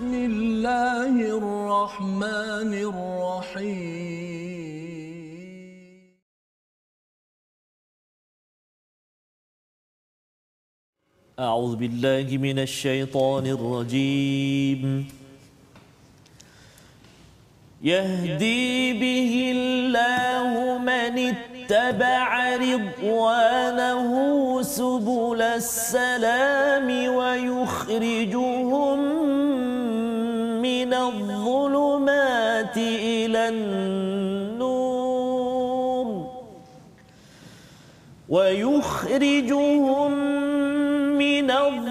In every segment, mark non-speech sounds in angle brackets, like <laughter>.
بسم الله الرحمن الرحيم. أعوذ بالله من الشيطان الرجيم. يهدي به الله من اتبع رضوانه سبل السلام ويخرجهم من الظلمات إلى النور. ويخرجهم من الظلمات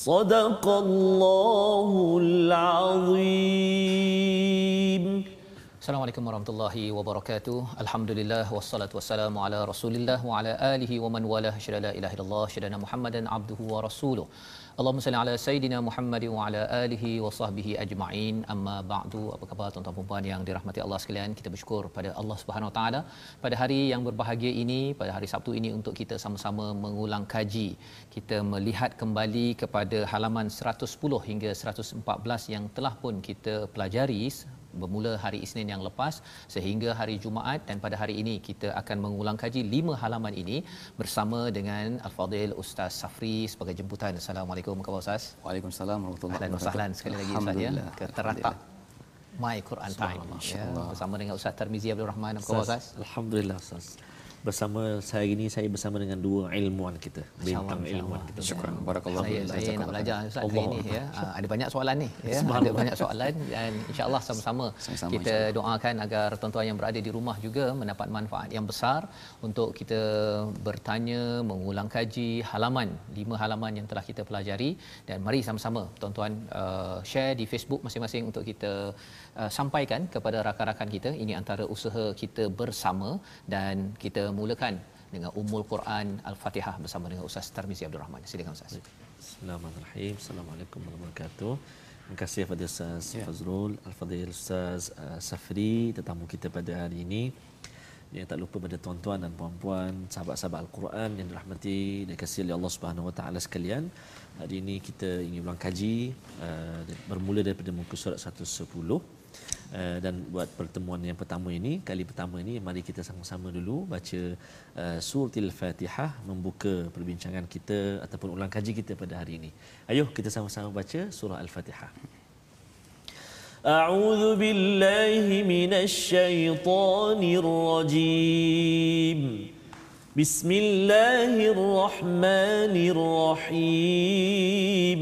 صدق الله العظيم Assalamualaikum warahmatullahi wabarakatuh. Alhamdulillah wassalatu wassalamu ala Rasulillah wa ala alihi wa man wala syada la ilaha illallah syada Muhammadan abduhu wa rasuluh. Allahumma salli ala sayidina Muhammad wa ala alihi wa sahbihi ajma'in. Amma ba'du. Apa khabar tuan-tuan dan puan yang dirahmati Allah sekalian? Kita bersyukur pada Allah Subhanahu wa taala pada hari yang berbahagia ini, pada hari Sabtu ini untuk kita sama-sama mengulang kaji. Kita melihat kembali kepada halaman 110 hingga 114 yang telah pun kita pelajari bermula hari Isnin yang lepas sehingga hari Jumaat dan pada hari ini kita akan mengulang kaji lima halaman ini bersama dengan Al-Fadil Ustaz Safri sebagai jemputan. Assalamualaikum kepada Ustaz. Waalaikumsalam warahmatullahi wabarakatuh. Sahlan sekali lagi Ustaz ya ke teratak My Quran Time ya, bersama dengan Ustaz Tarmizi Abdul Rahman. Apa khabar Ustaz? Alhamdulillah Ustaz bersama saya ini saya bersama dengan dua ilmuan kita bintang ilmuan kita. Syukran barakallahu saya, saya nak belajar ustaz hari ini ya. Ah, ada banyak soalan ni ya. Ada banyak soalan dan insyaallah sama-sama kita doakan agar tuan-tuan yang berada di rumah juga mendapat manfaat yang besar untuk kita bertanya mengulang kaji halaman lima halaman yang telah kita pelajari. Dan mari sama-sama tuan-tuan uh, share di Facebook masing-masing untuk kita uh, sampaikan kepada rakan-rakan kita ini antara usaha kita bersama dan kita mulakan dengan Ummul Quran Al-Fatihah bersama dengan Ustaz Tarmizi Abdul Rahman. Silakan Ustaz. Bismillahirrahmanirrahim. Assalamualaikum warahmatullahi wabarakatuh. Terima kasih kepada Ustaz ya. Fazrul, Al-Fadhil Ustaz uh, Safri tetamu kita pada hari ini. Yang tak lupa pada tuan-tuan dan puan-puan, sahabat-sahabat Al-Quran yang dirahmati dan kasih oleh Allah Subhanahu Wa Taala sekalian. Hari ini kita ingin ulang kaji uh, bermula daripada muka surat 110 Uh, dan buat pertemuan yang pertama ini kali pertama ini mari kita sama-sama dulu baca uh, suratul fatihah membuka perbincangan kita ataupun ulang kaji kita pada hari ini. Ayo kita sama-sama baca surah al-fatihah. A'udzu billahi minasy syaithanir rajim bismillahirrahmanirrahim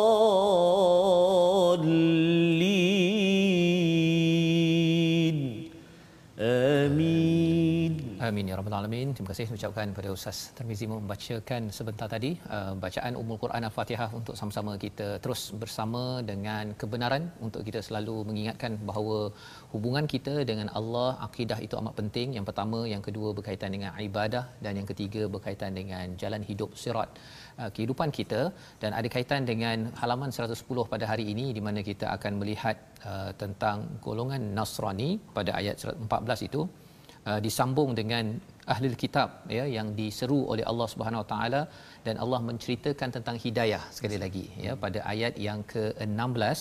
Amin ya rabbal alamin. Terima kasih ucapkan kepada Ustaz Tarmizi membacakan sebentar tadi uh, bacaan Ummul Quran Al-Fatihah untuk sama-sama kita terus bersama dengan kebenaran untuk kita selalu mengingatkan bahawa hubungan kita dengan Allah akidah itu amat penting. Yang pertama, yang kedua berkaitan dengan ibadah dan yang ketiga berkaitan dengan jalan hidup sirat uh, kehidupan kita dan ada kaitan dengan halaman 110 pada hari ini di mana kita akan melihat uh, tentang golongan Nasrani pada ayat 14 itu uh, disambung dengan ahli kitab ya yang diseru oleh Allah Subhanahu Wa Taala dan Allah menceritakan tentang hidayah sekali lagi ya pada ayat yang ke-16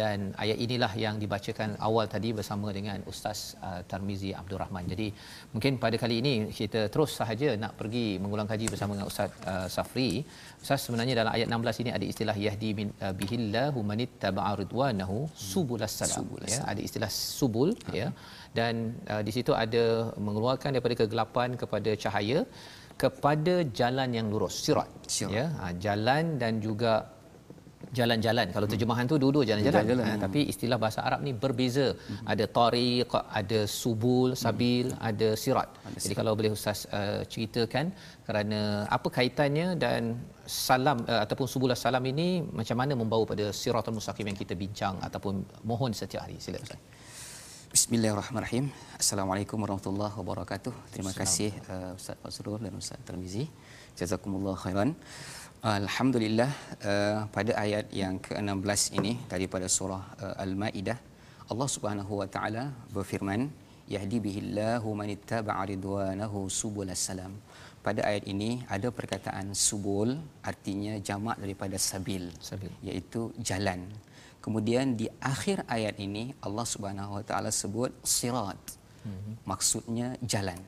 dan ayat inilah yang dibacakan awal tadi bersama dengan Ustaz uh, Tarmizi Abdul Rahman. Jadi mungkin pada kali ini kita terus sahaja nak pergi mengulang kaji bersama dengan Ustaz uh, Safri. Ustaz sebenarnya dalam ayat 16 ini ada istilah yahdi min uh, bihillahu manittaba'a ridwanahu subulas salam. Subulas Ya, ada istilah subul ya dan uh, di situ ada mengeluarkan daripada kegelapan kepada cahaya kepada jalan yang lurus sirat Sirat. ya ha, jalan dan juga jalan-jalan. Kalau terjemahan tu dua-dua jalan-jalan. Jalan-jalan. ha, tapi istilah bahasa Arab ni berbeza. Ada tariq ada subul sabil ada sirat. Jadi kalau boleh ustaz uh, ceritakan kerana apa kaitannya dan salam uh, ataupun subul salam ini macam mana membawa pada siratul mustaqim yang kita bincang ataupun mohon setiap hari. Sila ustaz. Bismillahirrahmanirrahim. Assalamualaikum warahmatullahi wabarakatuh. Terima kasih uh, Ustaz Fazrul dan Ustaz Tarmizi. Jazakumullah khairan. Alhamdulillah uh, pada ayat yang ke-16 ini daripada surah uh, Al-Maidah Allah Subhanahu wa taala berfirman yahdi bihillahu man ittaba'a ridwanahu subulas salam. Pada ayat ini ada perkataan subul artinya jamak daripada sabil, Sabil. iaitu jalan. Kemudian di akhir ayat ini Allah Subhanahu Wa Taala sebut sirat. Maksudnya jalan.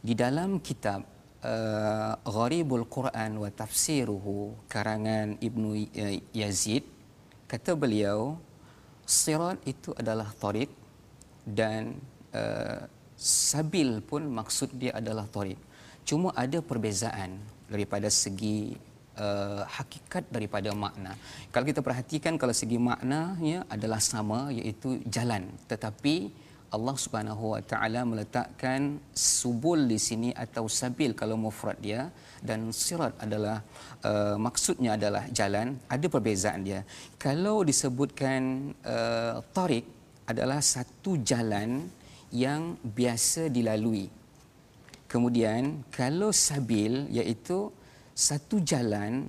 Di dalam kitab uh, Gharibul Quran wa Tafsiruhu karangan Ibnu uh, Yazid kata beliau sirat itu adalah tariq dan uh, sabil pun maksud dia adalah tariq. Cuma ada perbezaan daripada segi uh, hakikat daripada makna. Kalau kita perhatikan kalau segi maknanya adalah sama iaitu jalan tetapi Allah Subhanahu Wa Taala meletakkan subul di sini atau sabil kalau mufrad dia dan sirat adalah uh, maksudnya adalah jalan ada perbezaan dia. Kalau disebutkan uh, tariq adalah satu jalan yang biasa dilalui. Kemudian kalau sabil iaitu satu jalan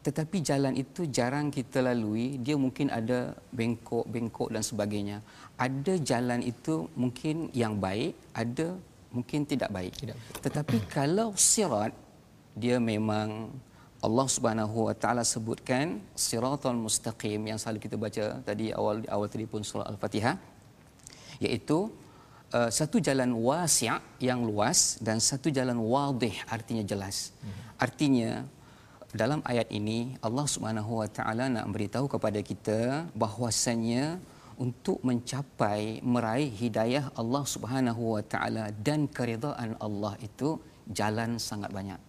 tetapi jalan itu jarang kita lalui, dia mungkin ada bengkok-bengkok dan sebagainya. Ada jalan itu mungkin yang baik, ada mungkin tidak baik. Tidak. Tetapi kalau sirat dia memang Allah Subhanahu Wa Taala sebutkan siratal mustaqim yang selalu kita baca tadi awal awal tadi pun surah Al-Fatihah iaitu uh, satu jalan wasi' yang luas dan satu jalan wadih artinya jelas. Artinya dalam ayat ini Allah Subhanahu Wa Taala nak beritahu kepada kita bahwasannya untuk mencapai meraih hidayah Allah Subhanahu Wa Taala dan keridaan Allah itu jalan sangat banyak.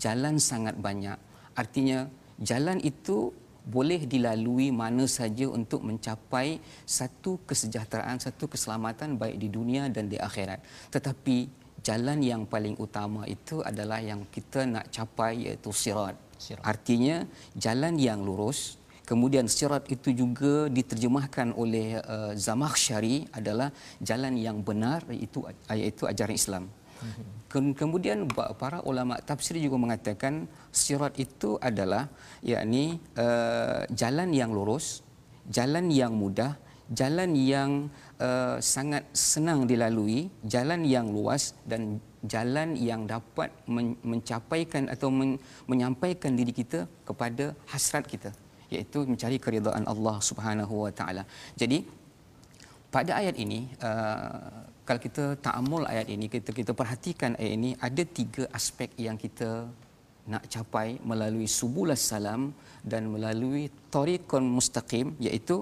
Jalan sangat banyak. Artinya jalan itu boleh dilalui mana saja untuk mencapai satu kesejahteraan, satu keselamatan baik di dunia dan di akhirat. Tetapi jalan yang paling utama itu adalah yang kita nak capai iaitu sirat. Sirat. Artinya jalan yang lurus. Kemudian sirat itu juga diterjemahkan oleh uh, Zamakhsyari adalah jalan yang benar iaitu iaitu ajaran Islam. Kem- Kemudian para ulama tafsir juga mengatakan sirat itu adalah yakni uh, jalan yang lurus, jalan yang mudah, jalan yang uh, sangat senang dilalui, jalan yang luas dan jalan yang dapat men- mencapaikan atau men- menyampaikan diri kita kepada hasrat kita iaitu mencari keridaan Allah Subhanahu wa taala. Jadi pada ayat ini uh, kalau kita ta'amul ayat ini kita kita perhatikan ayat ini ada tiga aspek yang kita nak capai melalui subulas salam dan melalui tariqun mustaqim iaitu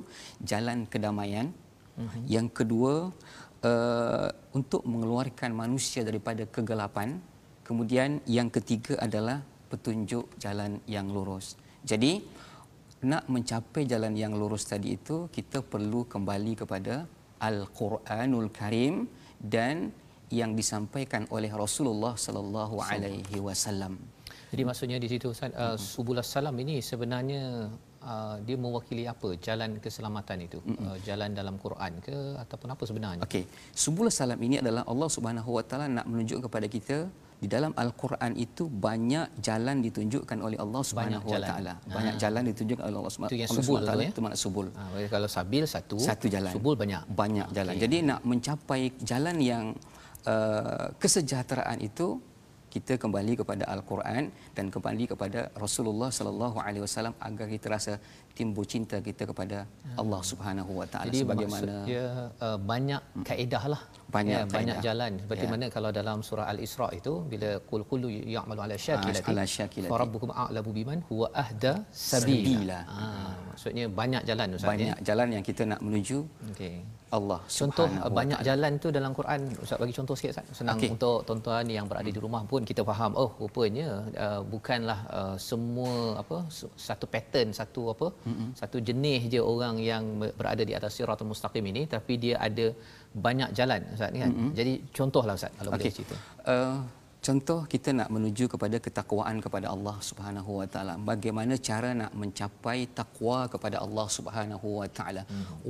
jalan kedamaian. Uh-huh. Yang kedua uh, untuk mengeluarkan manusia daripada kegelapan. Kemudian yang ketiga adalah petunjuk jalan yang lurus. Jadi nak mencapai jalan yang lurus tadi itu kita perlu kembali kepada Al-Quranul Karim dan yang disampaikan oleh Rasulullah sallallahu alaihi wasallam. Jadi maksudnya di situ Ustaz uh, subulas salam ini sebenarnya uh, dia mewakili apa? Jalan keselamatan itu. Uh, jalan dalam Quran ke ataupun apa sebenarnya? Okey, subul salam ini adalah Allah Subhanahu Wa Taala nak menunjuk kepada kita di dalam Al-Quran itu banyak jalan ditunjukkan oleh Allah Subhanahu Wa. Taala. Banyak jalan ditunjukkan oleh Allah Subhanahu Itu yang Allah subul Subhanahu Wa Taala tu, itu makna subul. Ha, kalau sabil satu, Satu jalan. subul banyak. Banyak jalan. Jadi nak mencapai jalan yang uh, kesejahteraan itu kita kembali kepada al-Quran dan kembali kepada Rasulullah sallallahu alaihi wasallam agar kita rasa timbul cinta kita kepada Allah Subhanahu wa taala Jadi sebagaimana maksudnya uh, banyak kaedah lah. Banyak ya, banyak kaedah. jalan. Seperti Ya. mana kalau dalam surah Al-Isra itu bila qul kullu ya'malu ala syakilati ala syakilati. fa rabbukum a'lamu biman huwa ahda Sabila. Ha, maksudnya banyak jalan Ustaz banyak jalan yang kita nak menuju ya. Okey. Allah Contoh wa banyak jalan tu dalam Quran Ustaz bagi contoh sikit Ustaz. Senang okay. untuk tuan-tuan yang berada di rumah pun kita faham oh rupanya uh, bukanlah uh, semua apa satu pattern satu apa mm-hmm. satu jenis je orang yang berada di atas siratul mustaqim ini tapi dia ada banyak jalan Ustaz ni kan. Mm-hmm. Jadi contohlah Ustaz kalau boleh Okey. cerita. Uh, contoh kita nak menuju kepada ketakwaan kepada Allah Subhanahu wa taala. Bagaimana cara nak mencapai takwa kepada Allah Subhanahu wa taala?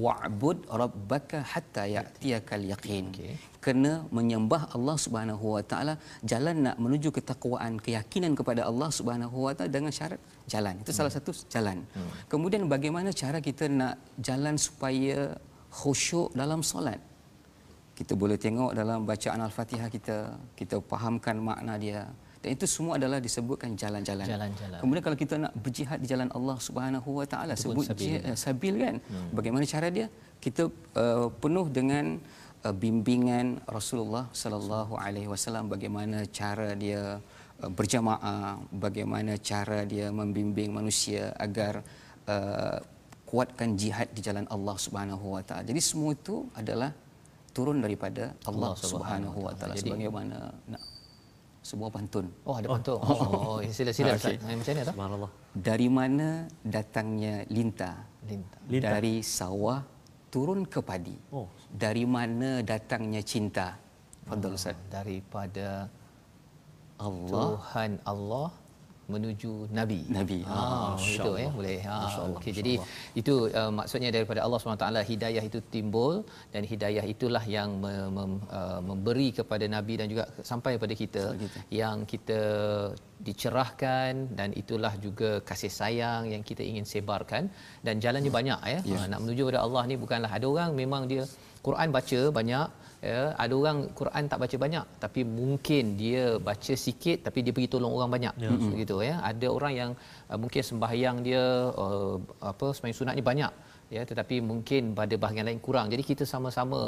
Wa'bud rabbaka hatta ya'tiyakal yaqin. Okey. Kena menyembah Allah Subhanahu wa taala, jalan nak menuju ketakwaan, keyakinan kepada Allah Subhanahu wa taala dengan syarat jalan. Itu salah satu jalan. Kemudian bagaimana cara kita nak jalan supaya khusyuk dalam solat? Kita boleh tengok dalam bacaan al-Fatihah kita kita fahamkan makna dia dan itu semua adalah disebutkan jalan-jalan. Jalan-jalan. Kemudian kalau kita nak berjihad di jalan Allah Subhanahu Wa Taala sebut sabil. jihad, uh, sabil kan. Hmm. Bagaimana cara dia? Kita uh, penuh dengan uh, bimbingan Rasulullah sallallahu alaihi wasallam bagaimana cara dia uh, berjamaah, bagaimana cara dia membimbing manusia agar uh, kuatkan jihad di jalan Allah Subhanahu Wa Taala. Jadi semua itu adalah turun daripada Allah, Allah Subhanahu Wa Taala sebagaimana nak sebuah pantun. Oh ada pantun. Oh, oh sila-sila Ustaz. Okey. Okay. Macam mana tu? Subhanallah. Dari mana datangnya? Lintah. Lintah. Dari sawah turun ke padi. Oh. Dari mana datangnya cinta? Fadhal Ustaz. Daripada Allah Tuhan Allah menuju nabi. Nabi. Ah, itu eh boleh. Ha, okey jadi itu uh, maksudnya daripada Allah SWT hidayah itu timbul dan hidayah itulah yang mem, mem, uh, memberi kepada nabi dan juga sampai kepada kita kita. yang kita dicerahkan dan itulah juga kasih sayang yang kita ingin sebarkan. Dan jalannya banyak ya. Ya. Ha, nak menuju kepada Allah ni bukanlah ada orang memang dia Quran baca banyak ya. Ada orang Quran tak baca banyak tapi mungkin dia baca sikit tapi dia pergi tolong orang banyak. Ya. begitu ya. Ada orang yang uh, mungkin sembahyang dia uh, apa sembahyang sunatnya banyak ya. Tetapi mungkin pada bahagian lain kurang. Jadi kita sama-sama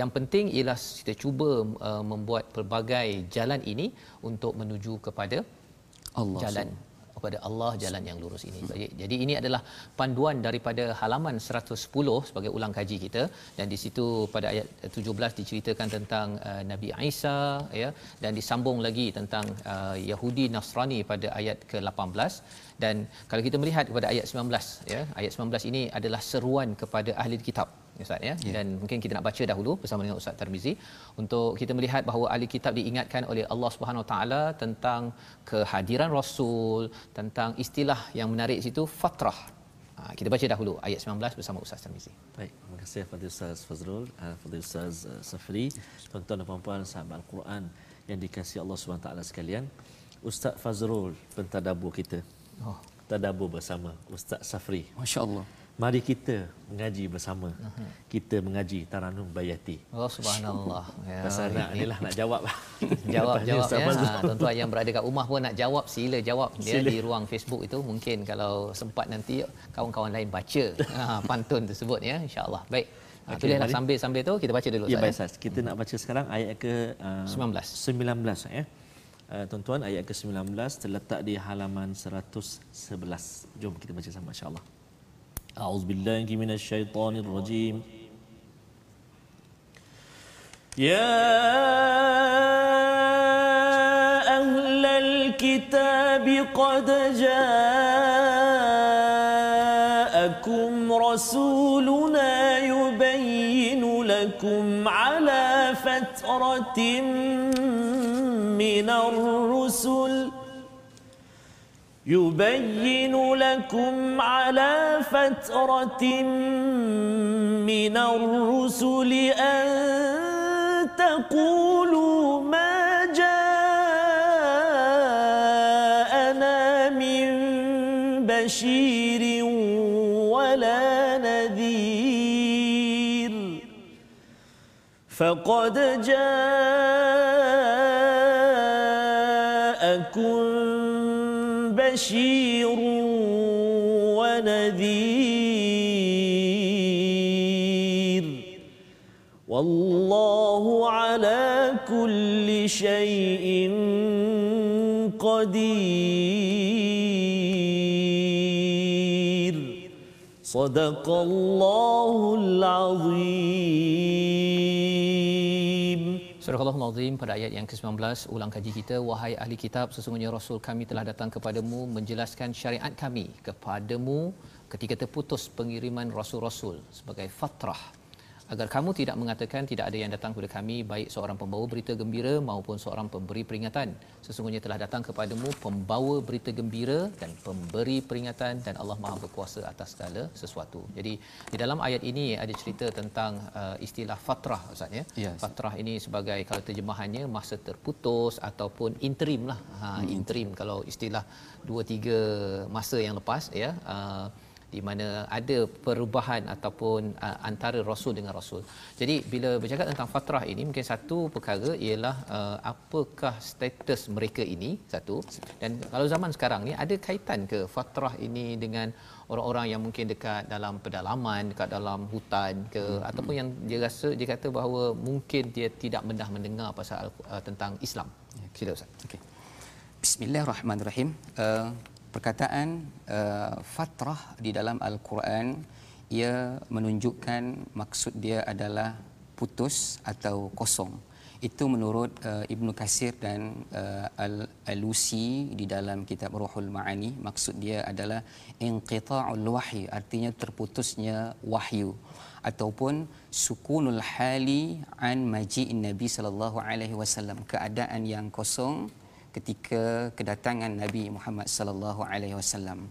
yang penting ialah kita cuba uh, membuat pelbagai jalan ini untuk menuju kepada Allah jalan kepada Allah jalan yang lurus ini. Jadi, jadi ini adalah panduan daripada halaman 110 sebagai ulang kaji kita. Dan di situ pada ayat 17 diceritakan tentang uh, Nabi Isa ya. Dan disambung lagi tentang uh, Yahudi Nasrani pada ayat ke-18 dan kalau kita melihat kepada ayat 19 ya ayat 19 ini adalah seruan kepada ahli kitab Ustaz ya Ya. dan mungkin kita nak baca dahulu bersama dengan Ustaz Tarmizi untuk kita melihat bahawa ahli kitab diingatkan oleh Allah Subhanahu Wa Taala tentang kehadiran rasul tentang istilah yang menarik situ fatrah ha, kita baca dahulu ayat 19 bersama Ustaz Tarmizi Baik, terima kasih kepada Ustaz Fazrul, uh, kepada Ustaz uh, Safri, tuan-tuan dan puan-puan sahabat Al-Quran yang dikasihi Allah SWT sekalian. Ustaz Fazrul pentadabbur kita. oh Tadabbur bersama Ustaz Safri. Masya-Allah. Mari kita mengaji bersama. Kita mengaji Taranum Bayati. oh subhanallah <laughs> ya Pasal nak ini- inilah nak jawab. <laughs> jawab Tanya jawab Ustaz ya ha, tuan-tuan yang berada kat rumah pun nak jawab sila jawab dia Sila. di ruang Facebook itu mungkin kalau sempat nanti kawan-kawan lain baca ha, <laughs> pantun tersebut ya insyaallah baik Okey, tulislah mari. sambil-sambil tu kita baca dulu Ya baik Ustaz. Kita nak baca sekarang ayat ke uh, 19. 19 ya. Uh, tuan-tuan ayat ke-19 terletak di halaman 111. Jom kita baca sama insya-Allah. A'udzubillahi minasyaitonirrajim. يا أهل الكتاب قد جاءكم رسولنا يبين لكم على فترة من الرسل يبين لكم على فترة من الرسل أن تقولوا ما جاءنا من بشير ولا نذير. فقد بشير ونذير. والله على كل شيء قدير. صدق الله العظيم. Surah Al-Azim pada ayat yang ke-19 ulang kaji kita wahai ahli kitab sesungguhnya rasul kami telah datang kepadamu menjelaskan syariat kami kepadamu ketika terputus pengiriman rasul-rasul sebagai fatrah agar kamu tidak mengatakan tidak ada yang datang kepada kami baik seorang pembawa berita gembira maupun seorang pemberi peringatan. Sesungguhnya telah datang kepadamu pembawa berita gembira dan pemberi peringatan dan Allah Maha berkuasa atas segala sesuatu. Jadi di dalam ayat ini ada cerita tentang uh, istilah fatrah ustaz ya? Ya, fatrah ini sebagai kalau terjemahannya masa terputus ataupun interim lah. Ha interim kalau istilah 2 3 masa yang lepas ya uh, di mana ada perubahan ataupun uh, antara rasul dengan rasul. Jadi bila bercakap tentang fatrah ini mungkin satu perkara ialah uh, apakah status mereka ini satu dan kalau zaman sekarang ni ada kaitan ke fatrah ini dengan orang-orang yang mungkin dekat dalam pedalaman, dekat dalam hutan ke hmm. ataupun yang dia rasa dia kata bahawa mungkin dia tidak mendah mendengar pasal uh, tentang Islam. Sila Ustaz. Okey. Bismillahirrahmanirrahim. Uh, perkataan uh, fatrah di dalam al-Quran ia menunjukkan maksud dia adalah putus atau kosong. Itu menurut uh, Ibnu Kasir dan uh, Al-Alusi di dalam kitab Ruhul Ma'ani maksud dia adalah inqita'ul wahyi artinya terputusnya wahyu ataupun sukunul hali an maji'in Nabi sallallahu alaihi wasallam keadaan yang kosong ketika kedatangan Nabi Muhammad sallallahu alaihi wasallam.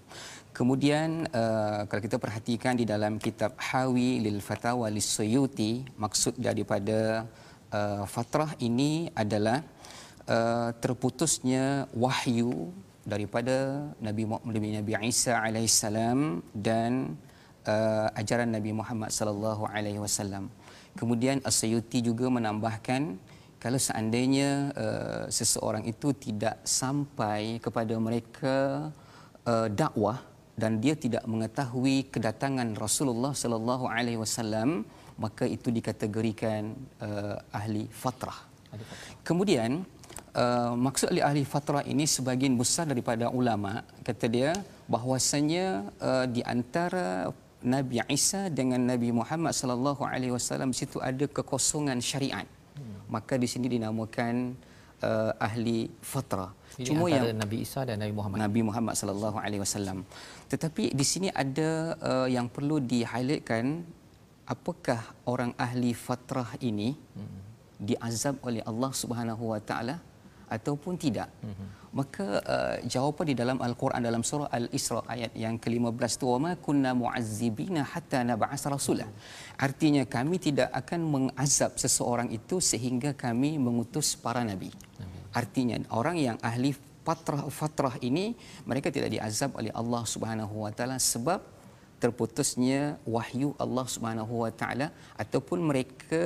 Kemudian uh, kalau kita perhatikan di dalam kitab Hawi lil Fatawa lis-Suyuti maksud daripada uh, fatrah ini adalah uh, terputusnya wahyu daripada Nabi Nabi Nabi Isa alaihissalam dan uh, ajaran Nabi Muhammad sallallahu alaihi wasallam. Kemudian As-Suyuti juga menambahkan kalau seandainya uh, seseorang itu tidak sampai kepada mereka uh, dakwah dan dia tidak mengetahui kedatangan Rasulullah sallallahu alaihi wasallam maka itu dikategorikan uh, ahli fatrah. Kemudian uh, maksud ahli ahli fatrah ini sebagian besar daripada ulama. Kata dia bahwasanya uh, di antara Nabi Isa dengan Nabi Muhammad sallallahu alaihi wasallam situ ada kekosongan syariat maka di sini dinamakan uh, ahli fatrah. Ini Cuma yang Nabi Isa dan Nabi Muhammad. Nabi Muhammad sallallahu alaihi wasallam. Tetapi di sini ada uh, yang perlu di-highlightkan apakah orang ahli fatrah ini hmm. diazab oleh Allah Subhanahu wa taala ataupun tidak. Hmm. Maka uh, jawapan di dalam al-Quran dalam surah Al-Isra ayat yang ke-15 tu wama kunna mu'azzibina hatta nab'as rasulah. Artinya kami tidak akan mengazab seseorang itu sehingga kami mengutus para nabi. Artinya orang yang ahli fatrah fatrah ini mereka tidak diazab oleh Allah Subhanahu wa taala sebab terputusnya wahyu Allah Subhanahu wa taala ataupun mereka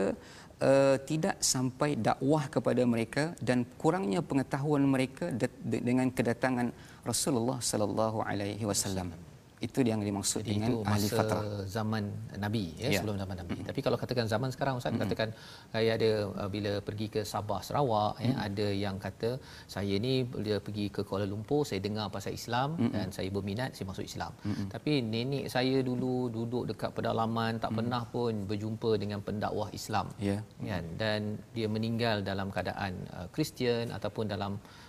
uh, tidak sampai dakwah kepada mereka dan kurangnya pengetahuan mereka de- de- dengan kedatangan Rasulullah sallallahu alaihi wasallam. Itu yang dimaksud Jadi dengan itu ahli fatrah. zaman Nabi ya, Ya. sebelum zaman Nabi. Tapi kalau katakan zaman sekarang Ustaz katakan saya ada uh, bila pergi ke Sabah Sarawak ya ada yang kata saya ni bila pergi ke Kuala Lumpur saya dengar pasal Islam dan saya berminat saya masuk Islam. Tapi nenek saya dulu duduk dekat pedalaman tak pernah pun berjumpa dengan pendakwah Islam. Ya. Kan dan dia meninggal dalam keadaan uh, Kristian ataupun dalam uh,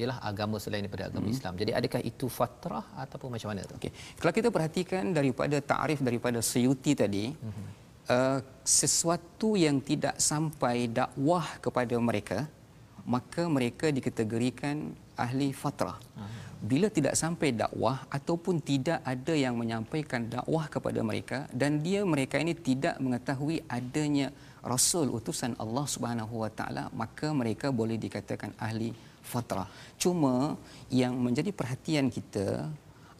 ialah agama selain daripada agama Islam. Jadi adakah itu fatrah ataupun macam mana tu? Okey. Kalau kita perhatikan daripada takrif daripada Suyuti tadi, mm-hmm. uh, sesuatu yang tidak sampai dakwah kepada mereka, maka mereka dikategorikan ahli fatrah. Bila tidak sampai dakwah ataupun tidak ada yang menyampaikan dakwah kepada mereka dan dia mereka ini tidak mengetahui adanya rasul utusan Allah Subhanahu wa taala maka mereka boleh dikatakan ahli fatrah. Cuma yang menjadi perhatian kita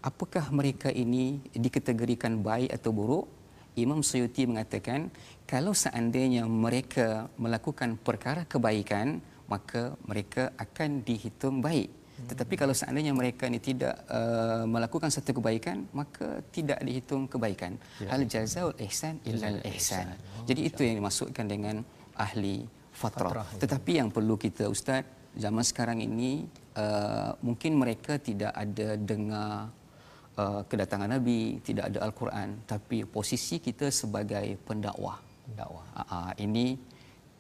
apakah mereka ini dikategorikan baik atau buruk? Imam Suyuti mengatakan kalau seandainya mereka melakukan perkara kebaikan maka mereka akan dihitung baik tetapi kalau seandainya mereka ni tidak uh, melakukan satu kebaikan maka tidak dihitung kebaikan. Ya. hal jazaul ihsan illal ihsan. Jadi itu yang dimaksudkan dengan ahli fatrah. Fatrah. tetapi yang perlu kita ustaz zaman sekarang ini uh, mungkin mereka tidak ada dengar uh, kedatangan nabi tidak ada al-Quran. Tapi posisi kita sebagai pendakwah. Dakwah uh, ini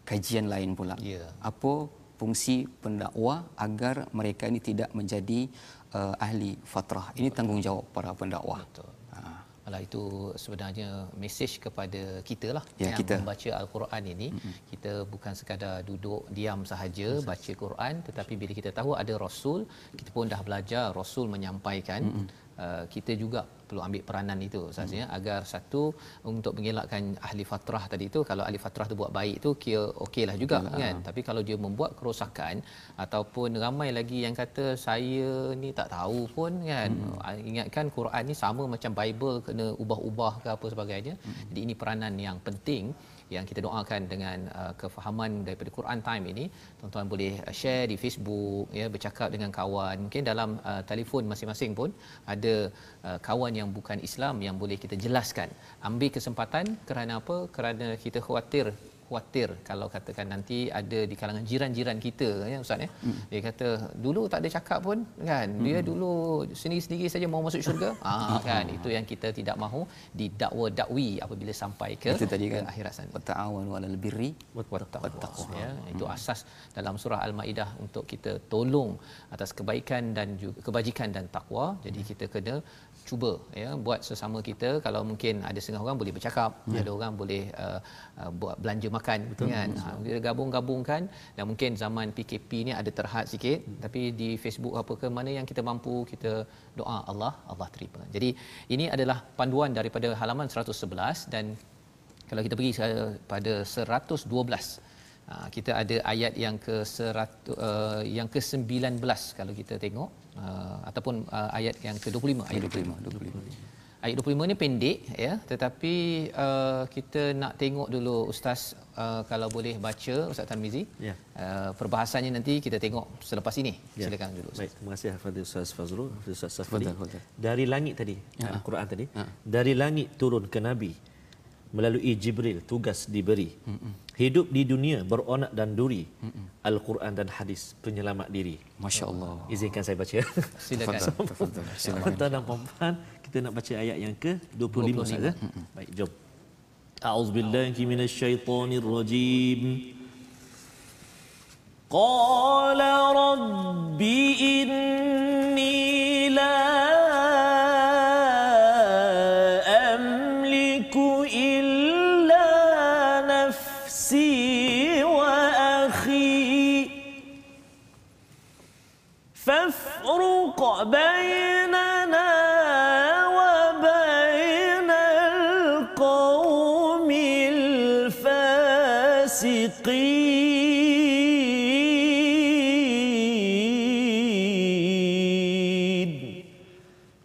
kajian lain pula. Ya. apa fungsi pendakwah agar mereka ini tidak menjadi uh, ahli fatrah ini tanggungjawab para pendakwah Betul. Ha. Alah itu sebenarnya mesej kepada kita lah Ya, yang kita. membaca al-Quran ini mm-hmm. kita bukan sekadar duduk diam sahaja baca Quran tetapi bila kita tahu ada rasul kita pun dah belajar rasul menyampaikan mm-hmm. uh, kita juga perlu ambil peranan itu sahaja mm-hmm. agar satu untuk mengelakkan ahli fatrah tadi itu kalau ahli fatrah tu buat baik tu kira okeylah juga Betul lah. kan tapi kalau dia membuat kerosakan ataupun ramai lagi yang kata saya ni tak tahu pun kan hmm. ingatkan Quran ni sama macam Bible kena ubah-ubah ke apa sebagainya hmm. jadi ini peranan yang penting yang kita doakan dengan uh, kefahaman daripada Quran Time ini. Tuan-tuan boleh uh, share di Facebook ya bercakap dengan kawan. Mungkin dalam uh, telefon masing-masing pun ada uh, kawan yang bukan Islam yang boleh kita jelaskan. Ambil kesempatan kerana apa? Kerana kita khawatir khawatir kalau katakan nanti ada di kalangan jiran-jiran kita ya ustaz ya. Hmm. dia kata dulu tak ada cakap pun kan? Dia dulu sendiri-sendiri saja mau masuk syurga. <laughs> Ah kan? Itu yang kita tidak mahu didakwa dakwi apabila sampai ke, itu tadi kan. ke akhirat sana. Ta'awanu 'alal birri wattaqwa. Ya. Itu asas dalam surah al-maidah untuk kita tolong atas kebaikan dan juga kebajikan dan takwa jadi kita kena cuba ya buat sesama kita kalau mungkin ada setengah orang boleh bercakap ya. ada orang boleh uh, uh, buat belanja makan betul, kan. Ha, kita gabung-gabungkan dan mungkin zaman PKP ni ada terhad sikit hmm. tapi di Facebook apa ke mana yang kita mampu kita doa Allah Allah terima jadi ini adalah panduan daripada halaman 111 dan kalau kita pergi pada 112 Ha, kita ada ayat yang ke seratus, uh, yang ke 19 kalau kita tengok uh, ataupun uh, ayat yang ke 25 ayat 25 25 ayat 25 ni pendek ya tetapi uh, kita nak tengok dulu ustaz uh, kalau boleh baca ustaz Tarmizi Ya. uh, perbahasannya nanti kita tengok selepas ini Ya. silakan dulu ustaz. Baik, terima kasih Fadil Ustaz Fazrul, Ustaz Safri. Dari langit tadi, Ya. Al-Quran tadi. Ya. Dari langit turun ke Nabi melalui Jibril tugas diberi. Hidup di dunia beronak dan duri. Al-Quran dan hadis penyelamat diri. masya-Allah Izinkan saya baca. silakan Tafadhal, tafadhal. <laughs> Silakan. Tuan dan puan kita nak baca ayat yang ke 25 saja. Baik, jom. A'udzubillahi minasyaitonir rajim. قال رب إني لا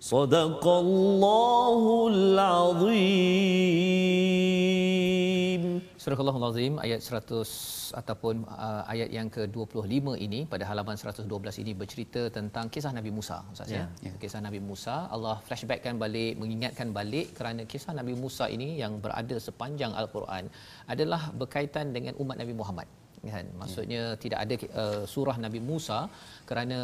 صدق الله العظيم Surah Allahul Azim ayat 100 ataupun uh, ayat yang ke-25 ini pada halaman 112 ini bercerita tentang kisah Nabi Musa Ustaz ya. Ya, Kisah Nabi Musa Allah flashbackkan balik mengingatkan balik kerana kisah Nabi Musa ini yang berada sepanjang al-Quran adalah berkaitan dengan umat Nabi Muhammad kan? Maksudnya ya. tidak ada uh, surah Nabi Musa kerana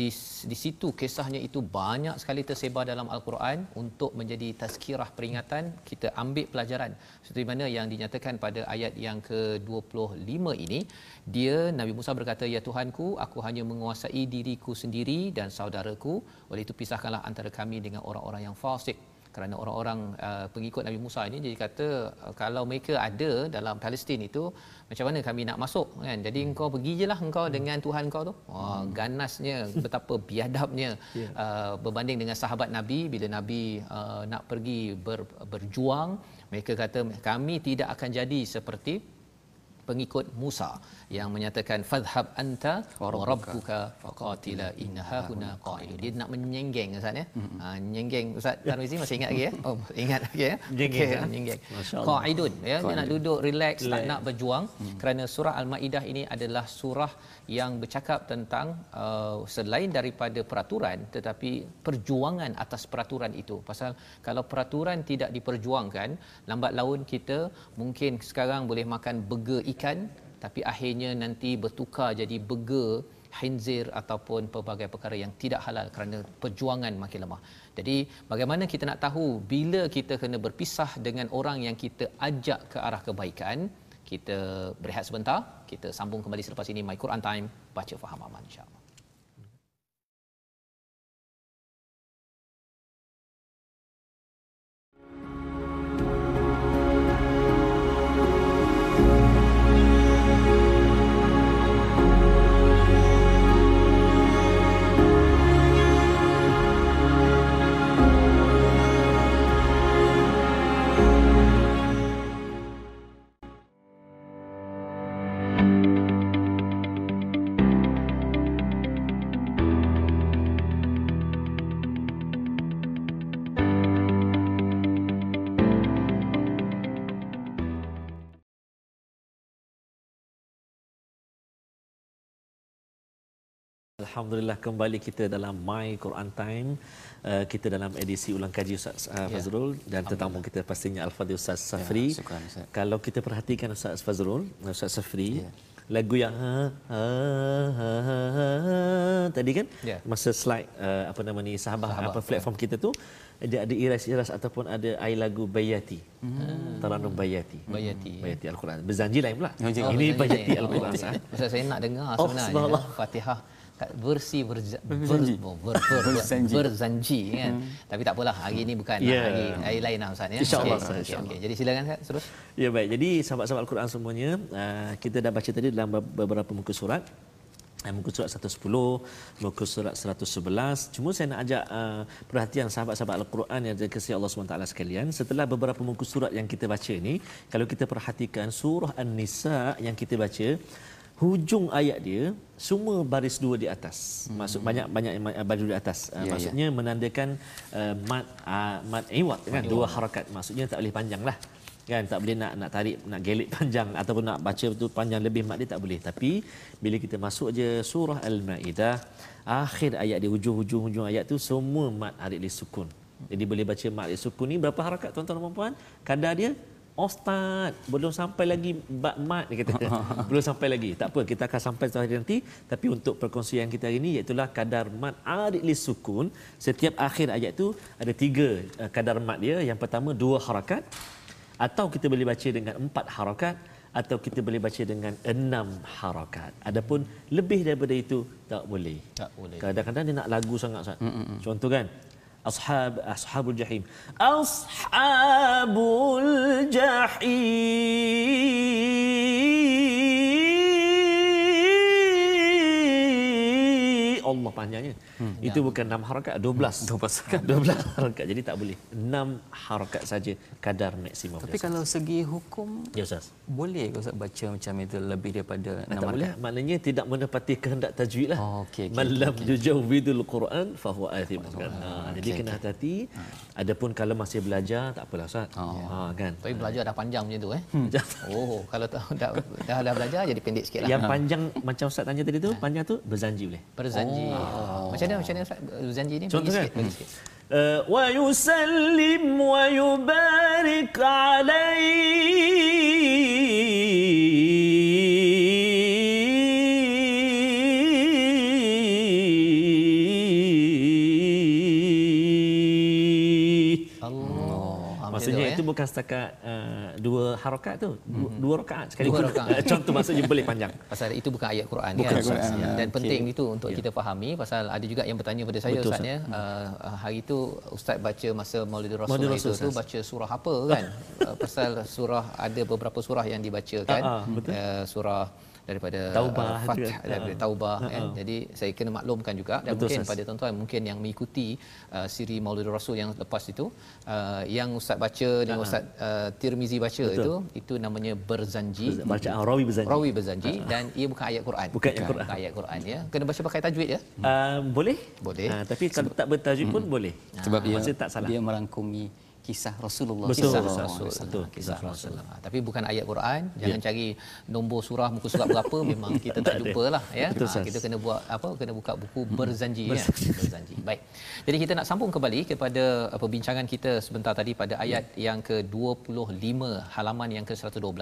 di di situ kisahnya itu banyak sekali tersebar dalam al-Quran untuk menjadi tazkirah peringatan. Kita ambil pelajaran seperti mana yang dinyatakan pada ayat yang ke-25 ini. Dia Nabi Musa berkata ya Tuhanku aku hanya menguasai diriku sendiri dan saudaraku. Oleh itu pisahkanlah antara kami dengan orang-orang yang fasik kerana orang-orang uh, pengikut Nabi Musa ini jadi kata uh, kalau mereka ada dalam Palestin itu macam mana kami nak masuk kan? Jadi engkau pergi je lah engkau dengan Tuhan kau tu. Wah ganasnya betapa <laughs> biadabnya Ya. uh, berbanding dengan sahabat Nabi. Bila Nabi uh, nak pergi ber, berjuang mereka kata kami tidak akan jadi seperti pengikut Musa yang menyatakan fadhhab anta wa rabbuka faqatila innaha huna qa'idun dia nak menyenggeng ustaz ya? Ha, nyenggeng ustaz Tarmizi masih ingat lagi ya? <laughs> Oh ingat lagi ya? Menyenggeng, menyenggeng Masya Allah. qa'idun ya? Dia nak duduk relax tak Relax. nak berjuang kerana surah al-maidah ini adalah surah yang bercakap tentang uh, selain daripada peraturan tetapi perjuangan atas peraturan itu pasal kalau peraturan tidak diperjuangkan lambat laun kita mungkin sekarang boleh makan burger ikan tapi akhirnya nanti bertukar jadi burger khinzir ataupun pelbagai perkara yang tidak halal kerana perjuangan makin lemah. Jadi bagaimana kita nak tahu bila kita kena berpisah dengan orang yang kita ajak ke arah kebaikan? Kita berehat sebentar, kita sambung kembali selepas ini My Quran Time, baca faham aman insya-Allah. Alhamdulillah kembali kita dalam My Quran Time. Uh, kita dalam edisi ulang kaji Ustaz uh, Fazrul dan tetamu kita pastinya Al-Fadhil Ustaz Safri. Ya, syukran, Ustaz. Kalau kita perhatikan Ustaz Fazrul, Ustaz Safri, Ya. lagu yang ha, ha, ha, ha, ha, tadi kan Ya. masa slide uh, apa nama ni sahabat, Sahabat, apa platform kita tu dia ada iras-iras ataupun ada air lagu Bayati. Hmm. Taranum Bayati. Bayati. Bayati Al-Quran. Berzanji lain pula. Oh, Ini Bayati. Al-Quran. Oh. Pasal saya nak dengar Oh, sebenarnya subhanallah. Fatihah kat versi berza, ber, ber, ber, kan. Tapi tak apalah hari ini bukan Ya. hari hari lain lah Ustaz ya. InsyaAllah, okey, insyaAllah. okey. Jadi silakan Ustaz terus. Ya baik. Jadi sahabat-sahabat Al-Quran semuanya, uh, kita dah baca tadi dalam be- beberapa muka surat. Uh, muka surat 110, muka surat 111. Cuma saya nak ajak uh, perhatian sahabat-sahabat Al-Quran yang dikasihi Allah SWT sekalian. Setelah beberapa muka surat yang kita baca ni, kalau kita perhatikan surah An-Nisa yang kita baca, hujung ayat dia semua baris dua di atas. Maksud banyak banyak yang ma- baris dua di atas. Uh, Ya, ya. maksudnya menandakan uh, mat uh, mat iwat kan dua harakat. Maksudnya tak boleh panjang lah. Kan tak boleh nak nak tarik nak gelik <laughs> panjang ataupun nak baca tu panjang lebih mat dia tak boleh. Tapi bila kita masuk je surah Al-Maidah akhir ayat di hujung-hujung hujung ayat tu semua mat harik li sukun. Jadi boleh baca mat sukun ni berapa harakat tuan-tuan dan puan-puan? Kadar dia Ustaz, belum sampai lagi bab mat dia kata. <laughs> belum sampai lagi. Tak apa, kita akan sampai satu hari nanti. Tapi untuk perkongsian kita hari ini iaitu kadar mat arid li sukun. Setiap akhir ayat tu ada tiga uh, kadar mat dia. Yang pertama dua harakat atau kita boleh baca dengan empat harakat atau kita boleh baca dengan enam harakat. Adapun lebih daripada itu tak boleh. Tak boleh. Kadang-kadang dia nak lagu sangat Ustaz. Contoh kan? أصحاب أصحاب الجحيم. أصحاب الجحيم. Panjangnya. Hmm, itu bukan 6 harakat, 12. 12 kan 12 harakat. Jadi tak boleh. 6 harakat saja kadar maksimum. Tapi dia, kalau segi hukum ya Ustaz. boleh ke Ustaz baca macam itu lebih daripada Tak enam boleh. Maknanya tidak menepati kehendak tajwid lah. Oh, okey, okey, Malam yujawwidul Quran fahuwa athim. Kan? Ha, jadi okey, kena hati-hati. Adapun kalau masih belajar tak apalah Ustaz. Oh. Ha kan. Tapi belajar dah panjang macam tu eh. Hmm. <laughs> Oh, kalau dah dah, dah, dah belajar jadi pendek sikit lah. Yang panjang macam Ustaz tanya tadi tu, panjang tu berzanji boleh. Berzanji. Oh. Macam mana macam mana Ustaz berzanji ni? Contoh Bagi kan? sikit, bagi sikit. Uh, wa yusallim wa yubarik alaihi bukan setakat uh, dua harakat tu, dua, dua rakaat sekali. Dua <laughs> rakaat. Contoh maksudnya boleh panjang. <laughs> Pasal itu bukan ayat Quran Bukan kan Quran, ya. dan Okey. penting itu untuk kita fahami pasal ada juga yang bertanya pada saya Betul, Ustaz ya uh, hari itu Ustaz baca masa Maulid Rasul Maulid itu Rasul, tu Ustaz. baca surah apa kan uh, <laughs> pasal surah ada beberapa surah yang dibacakan Ah, ah, betul. uh, surah daripada Taubah uh, Fath kan. daripada Ha. Taubah kan. Jadi saya kena maklumkan juga dan Betul, mungkin Ustaz. pada tuan-tuan mungkin yang mengikuti uh, siri Maulid Rasul yang lepas itu uh, yang ustaz baca dan ustaz uh, Tirmizi baca Betul. itu itu namanya berzanji. Bacaan rawi berzanji. Rawi berzanji dan ia bukan ayat Quran. Bukan ayat Quran. Bukan ayat Quran ya. Kena baca pakai tajwid ya. Uh, boleh? Boleh. Uh, tapi kalau tak bertajuk pun boleh. Sebab dia Maksudnya tak salah. dia merangkumi kisah Rasulullah Betul. Kisah Betul. Rasul. Betul. Kisah Kisah Rasul. Ha, Tapi bukan ayat Quran. Jangan cari nombor surah muka surat berapa <laughs> memang kita tak jumpa lah ya. Betul, Ha, kita kena buat apa? Kena buka buku berzanji ya. Berzanji. Baik. Jadi kita nak sambung kembali kepada uh, perbincangan kita sebentar tadi pada ayat yang ke-25 halaman yang ke-112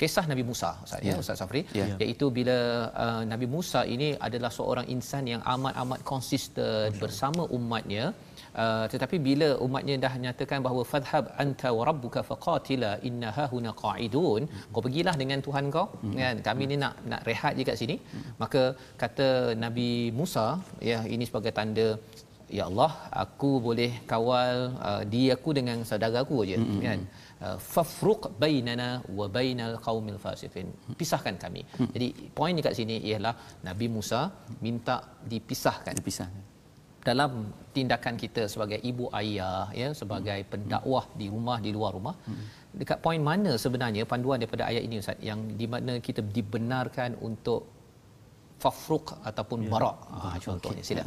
kisah Nabi Musa Ustaz ya Ustaz Safri Ya. iaitu bila uh, Nabi Musa ini adalah seorang insan yang amat-amat konsisten bersama umatnya Uh, tetapi bila umatnya dah nyatakan bahawa fadhhab anta wa rabbuka faqatila inna hahuna qa'idun kau pergilah dengan Tuhan kau kan? Kami ni nak nak rehat je kat sini. Maka kata Nabi Musa ya ini sebagai tanda ya Allah aku boleh kawal uh, diri aku dengan saudara aku aje kan? uh, fafruq bainana wa bainal qaumil fasiqin. Pisahkan kami. Jadi poin dekat sini ialah Nabi Musa minta dipisahkan. Dipisahkan dalam tindakan kita sebagai ibu ayah ya sebagai pendakwah di rumah di luar rumah dekat poin mana sebenarnya panduan daripada ayat ini ustaz? Yang di mana kita dibenarkan untuk fafruq ataupun barak ah contohnya sila.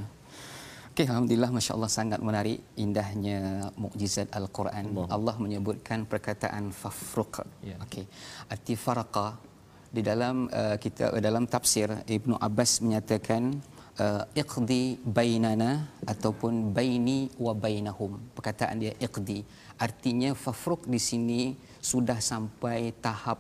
Okey, alhamdulillah masya-Allah sangat menarik indahnya mukjizat al-Quran. Allah. Menyebutkan perkataan fafruq. Ya. Okey. Arti faraqa di dalam uh, kita dalam tafsir Ibnu Abbas menyatakan uh, iqdi bainana ataupun baini wa bainahum. Perkataan dia iqdi. Artinya fafruq di sini sudah sampai tahap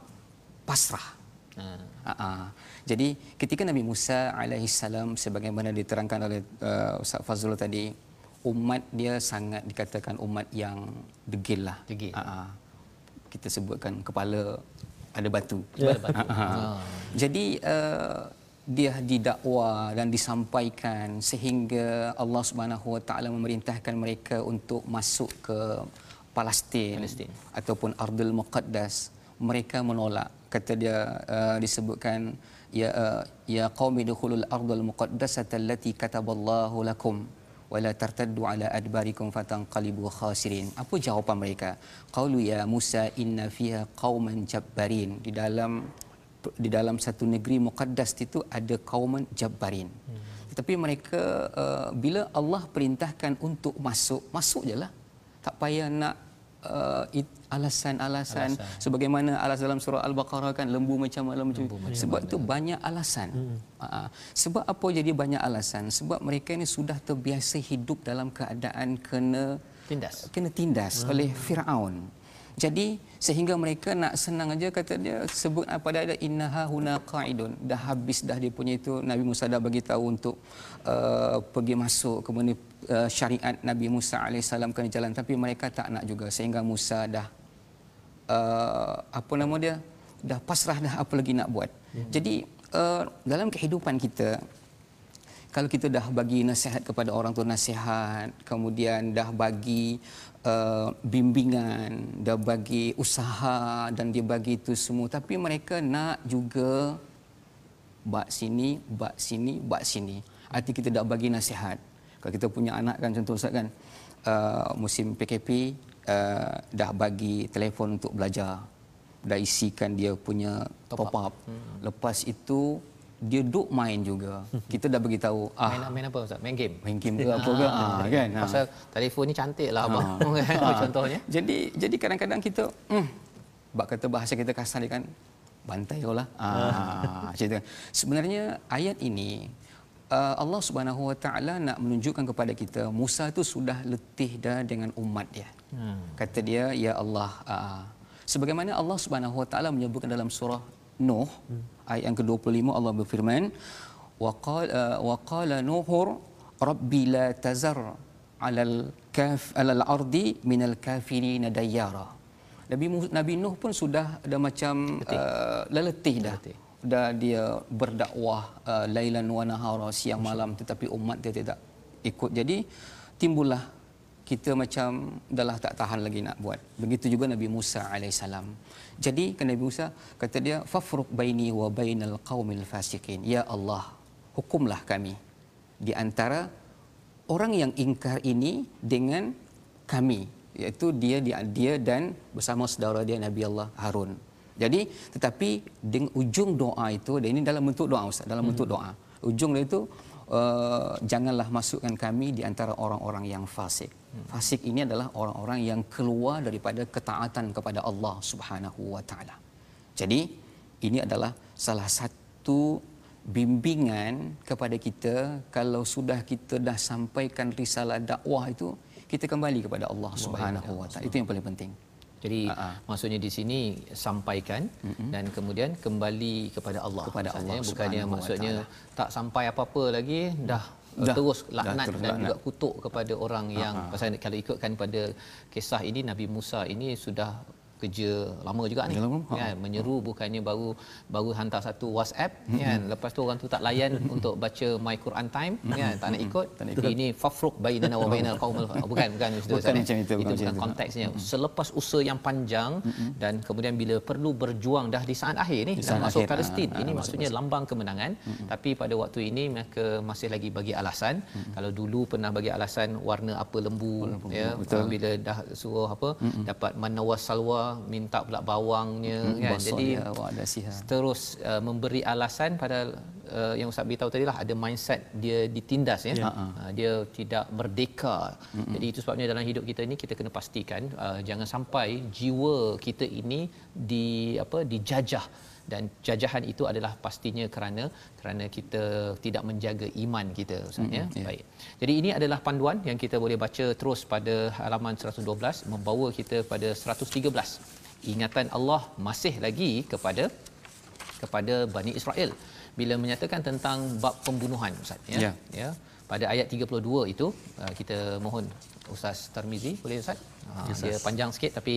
pasrah. Uh-uh. Jadi ketika Nabi Musa alaihissalam sebagaimana diterangkan oleh uh, Ustaz Fazrul tadi umat dia sangat dikatakan umat yang degil lah. Degil. Uh-uh. Kita sebutkan kepala ada batu. Kepala batu. Uh-uh. Jadi uh, dia didakwa dan disampaikan sehingga Allah Subhanahu Wa Taala memerintahkan mereka untuk masuk ke Palestin, Palestin. ataupun Ardul Muqaddas. Mereka menolak. Kata dia uh, disebutkan ya uh, ya qaumi dukhulul ardul muqaddasata allati kataballahu lakum wala tartaddu ala adbarikum fatanqalibu khasirin. Apa jawapan mereka? Qalu ya Musa inna fiha qauman jabbarin. Di dalam di dalam satu negeri muqaddas itu ada kauman jabbarin hmm. tetapi mereka uh, bila Allah perintahkan untuk masuk masuk je lah tak payah nak uh, it, alasan-alasan Alasan. sebagaimana alas dalam surah al-baqarah kan lembu macam mana macam sebab itu banyak alasan hmm. uh, sebab apa jadi banyak alasan sebab mereka ini sudah terbiasa hidup dalam keadaan kena tindas kena tindas hmm. oleh Firaun. Jadi sehingga mereka nak senang aja kata dia sebut apa ada innaha huna qaidun dah habis dah dia punya itu Nabi Musa dah bagi tahu untuk uh, pergi masuk kemudian uh, syariat Nabi Musa alaihissalam kena jalan tapi mereka tak nak juga sehingga Musa dah uh, apa nama dia dah pasrah dah apa lagi nak buat. Hmm. Jadi uh, dalam kehidupan kita kalau kita dah bagi nasihat kepada orang tu nasihat kemudian dah bagi uh, bimbingan dah bagi usaha dan dia bagi itu semua. Tapi mereka nak juga bak sini bak sini bak sini. Arti kita dah bagi nasihat. Kalau kita punya anak kan contoh Ustaz kan uh, musim PKP uh, dah bagi telefon untuk belajar. Dah isikan dia punya top up, top up. Hmm. lepas itu dia duk main juga. Kita dah bagi tahu ah main main apa ustaz main game main game ke apa ke <laughs> ah, kan. Ah. pasal telefon ni cantik lah abang <laughs> kan Ah. contohnya Jadi jadi kadang-kadang kita hmm, bak kata bahasa kita kasar dia kan bantai kau lah. Ah, macam tu. Sebenarnya ayat ini uh, Allah Subhanahu Wa Taala nak menunjukkan kepada kita Musa itu sudah letih dah dengan umat dia. Hmm. Kata dia ya Allah uh, sebagaimana Allah Subhanahu Wa Taala menyebutkan dalam surah Nuh hmm. ayat yang ke-25 Allah berfirman wa qala wa qala nuhur rabbi la tazar alal kaf alal ardi minal kafirin dayyara Nabi Nabi Nuh pun sudah ada macam uh, leletih dah. Letih. Dah dia berdakwah uh, lailan wa nahara siang malam tetapi umat dia tidak ikut. Jadi timbullah kita macam dah tak tahan lagi nak buat. Begitu juga Nabi Musa alaihissalam. Jadi kan Nabi Musa kata dia fafruq baini wa bainal qaumil fasiqin. Ya Allah, hukumlah kami di antara orang yang ingkar ini dengan kami iaitu dia dia, dia dan bersama saudara dia Nabi Allah Harun. Jadi tetapi dengan ujung doa itu dan ini dalam bentuk doa Ustaz, dalam bentuk doa. Ujung dia itu uh, janganlah masukkan kami di antara orang-orang yang fasik. Fasik ini adalah orang-orang yang keluar daripada ketaatan kepada Allah Subhanahu wa taala. Jadi ini adalah salah satu bimbingan kepada kita kalau sudah kita dah sampaikan risalah dakwah itu kita kembali kepada Allah Subhanahu wa taala. Itu yang paling penting. Jadi uh-huh. maksudnya di sini sampaikan uh-huh. dan kemudian kembali kepada Allah. Kepada Allah. Bukannya maksudnya tak sampai apa-apa lagi dah dah, terus laknat dah dan juga kutuk kepada orang yang uh-huh. pasal kalau ikutkan pada kisah ini. Nabi Musa ini sudah kerja lama juga ni. Lama. kan menyeru bukannya baru baru hantar satu WhatsApp hmm. kan. Lepas tu orang tu tak layan <laughs> untuk baca my Quran time kan. Tak nak ikut. Tak nak ikut. ini fafruq bainana wa bainal qaumil <laughs> bukan bukan itu bukan macam itu, itu bukan konteksnya. Hmm. selepas usaha yang panjang hmm. dan kemudian bila perlu berjuang dah di saat akhir ni dah masuk. Palestin ha, ini ha, maksudnya lambang kemenangan. Hmm. tapi pada waktu ini mereka masih lagi bagi alasan. Hmm. kalau dulu pernah bagi alasan warna apa lembu ya. bila dah suruh apa dapat manawas salwa minta pula bawangnya hmm, kan? jadi ya, terus uh, memberi alasan pada uh, yang Ustaz beritahu tadi lah ada mindset dia ditindas ya, ya. Uh, dia tidak merdeka. Hmm. jadi itu sebabnya dalam hidup kita ini kita kena pastikan uh, jangan sampai jiwa kita ini di apa dijajah dan jajahan itu adalah pastinya kerana kerana kita tidak menjaga iman kita Ustaz ya. Yeah. Baik. Jadi ini adalah panduan yang kita boleh baca terus pada halaman 112 membawa kita pada 113. Ingatan Allah masih lagi kepada kepada Bani Israel bila menyatakan tentang bab pembunuhan Ustaz ya. Yeah. Ya. Pada ayat 32 itu uh, kita mohon Ustaz Tarmizi boleh Ustaz? Ha, yes, dia panjang sikit tapi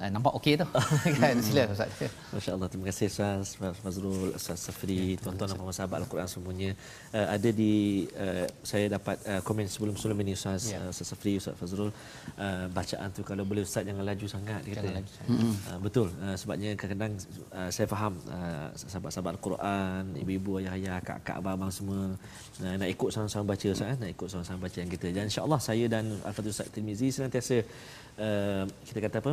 uh, nampak okey tu? <laughs> Kan sila ustaz. masya-Allah terima kasih ustaz Fazrul ustaz Safri ya, tuan-tuan dan puan sahabat al-Quran semuanya. Uh, ada di uh, saya dapat uh, komen sebelum-sebelum ini ustaz ya. uh, ustaz Safri ustaz Fazrul. Uh, bacaan tu kalau boleh ustaz jangan laju sangat dia kata. laju uh, betul. Uh, sebabnya kadang-kadang uh, saya faham uh, sahabat-sahabat al-Quran ibu-ibu ayah-ayah kakak abang-abang semua uh, nak ikut sama-sama baca ustaz nak ikut sama-sama baca yang kita. Dan insya-Allah saya dan al-Fadhil Ustaz Tirmizi senantiasa uh, kita kata apa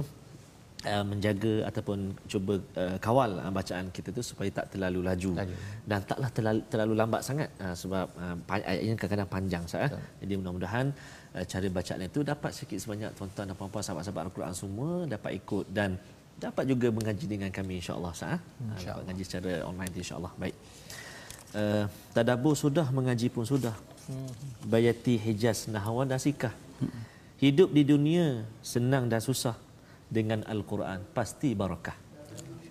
uh, menjaga ataupun cuba uh, kawal uh, bacaan kita tu supaya tak terlalu laju, laju. dan taklah terlalu, terlalu lambat sangat uh, sebab uh, ayatnya kadang-kadang panjang sah. Eh. Jadi mudah-mudahan uh, cara bacaan itu dapat sikit sebanyak tuan-tuan dan puan-puan sahabat-sahabat Al-Quran semua dapat ikut dan dapat juga mengaji dengan kami insya-Allah sah. Insya mengaji secara online insya-Allah. Baik. Uh, tadabbur sudah mengaji pun sudah. Hmm. Bayati Hijaz Nahwan dan Sikah. Hmm. Hidup di dunia senang dan susah dengan Al-Quran pasti barakah.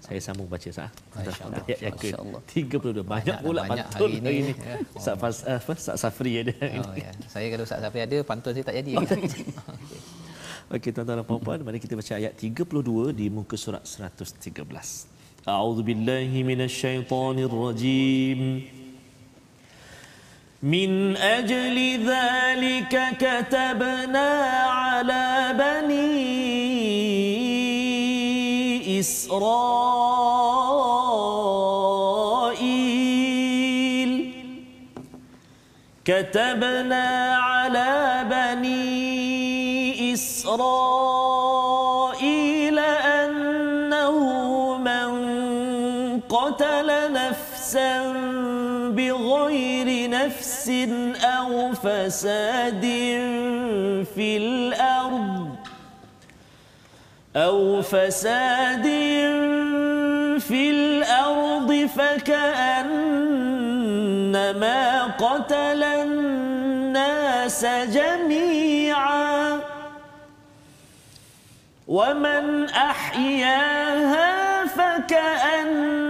Saya sambung baca sah. Masya-Allah. Ya, ya, 32 banyak pula banyak pantun hari ini. Ya. Sat Fas apa Sat Safri ada. Oh ya. Saya kalau Sat Safri ada pantun saya tak jadi. Oh, <laughs> Okey tuan-tuan dan puan-puan, mari kita baca ayat 32 di muka surat 113. A'udzu billahi minasyaitonir rajim. من أجل ذلك كتبنا على بني إسرائيل. كتبنا على بني إسرائيل أنه من قتل نفسا نفس أو فساد في الأرض أو فساد في الأرض فكأنما قتل الناس جميعا ومن أحياها فكأنما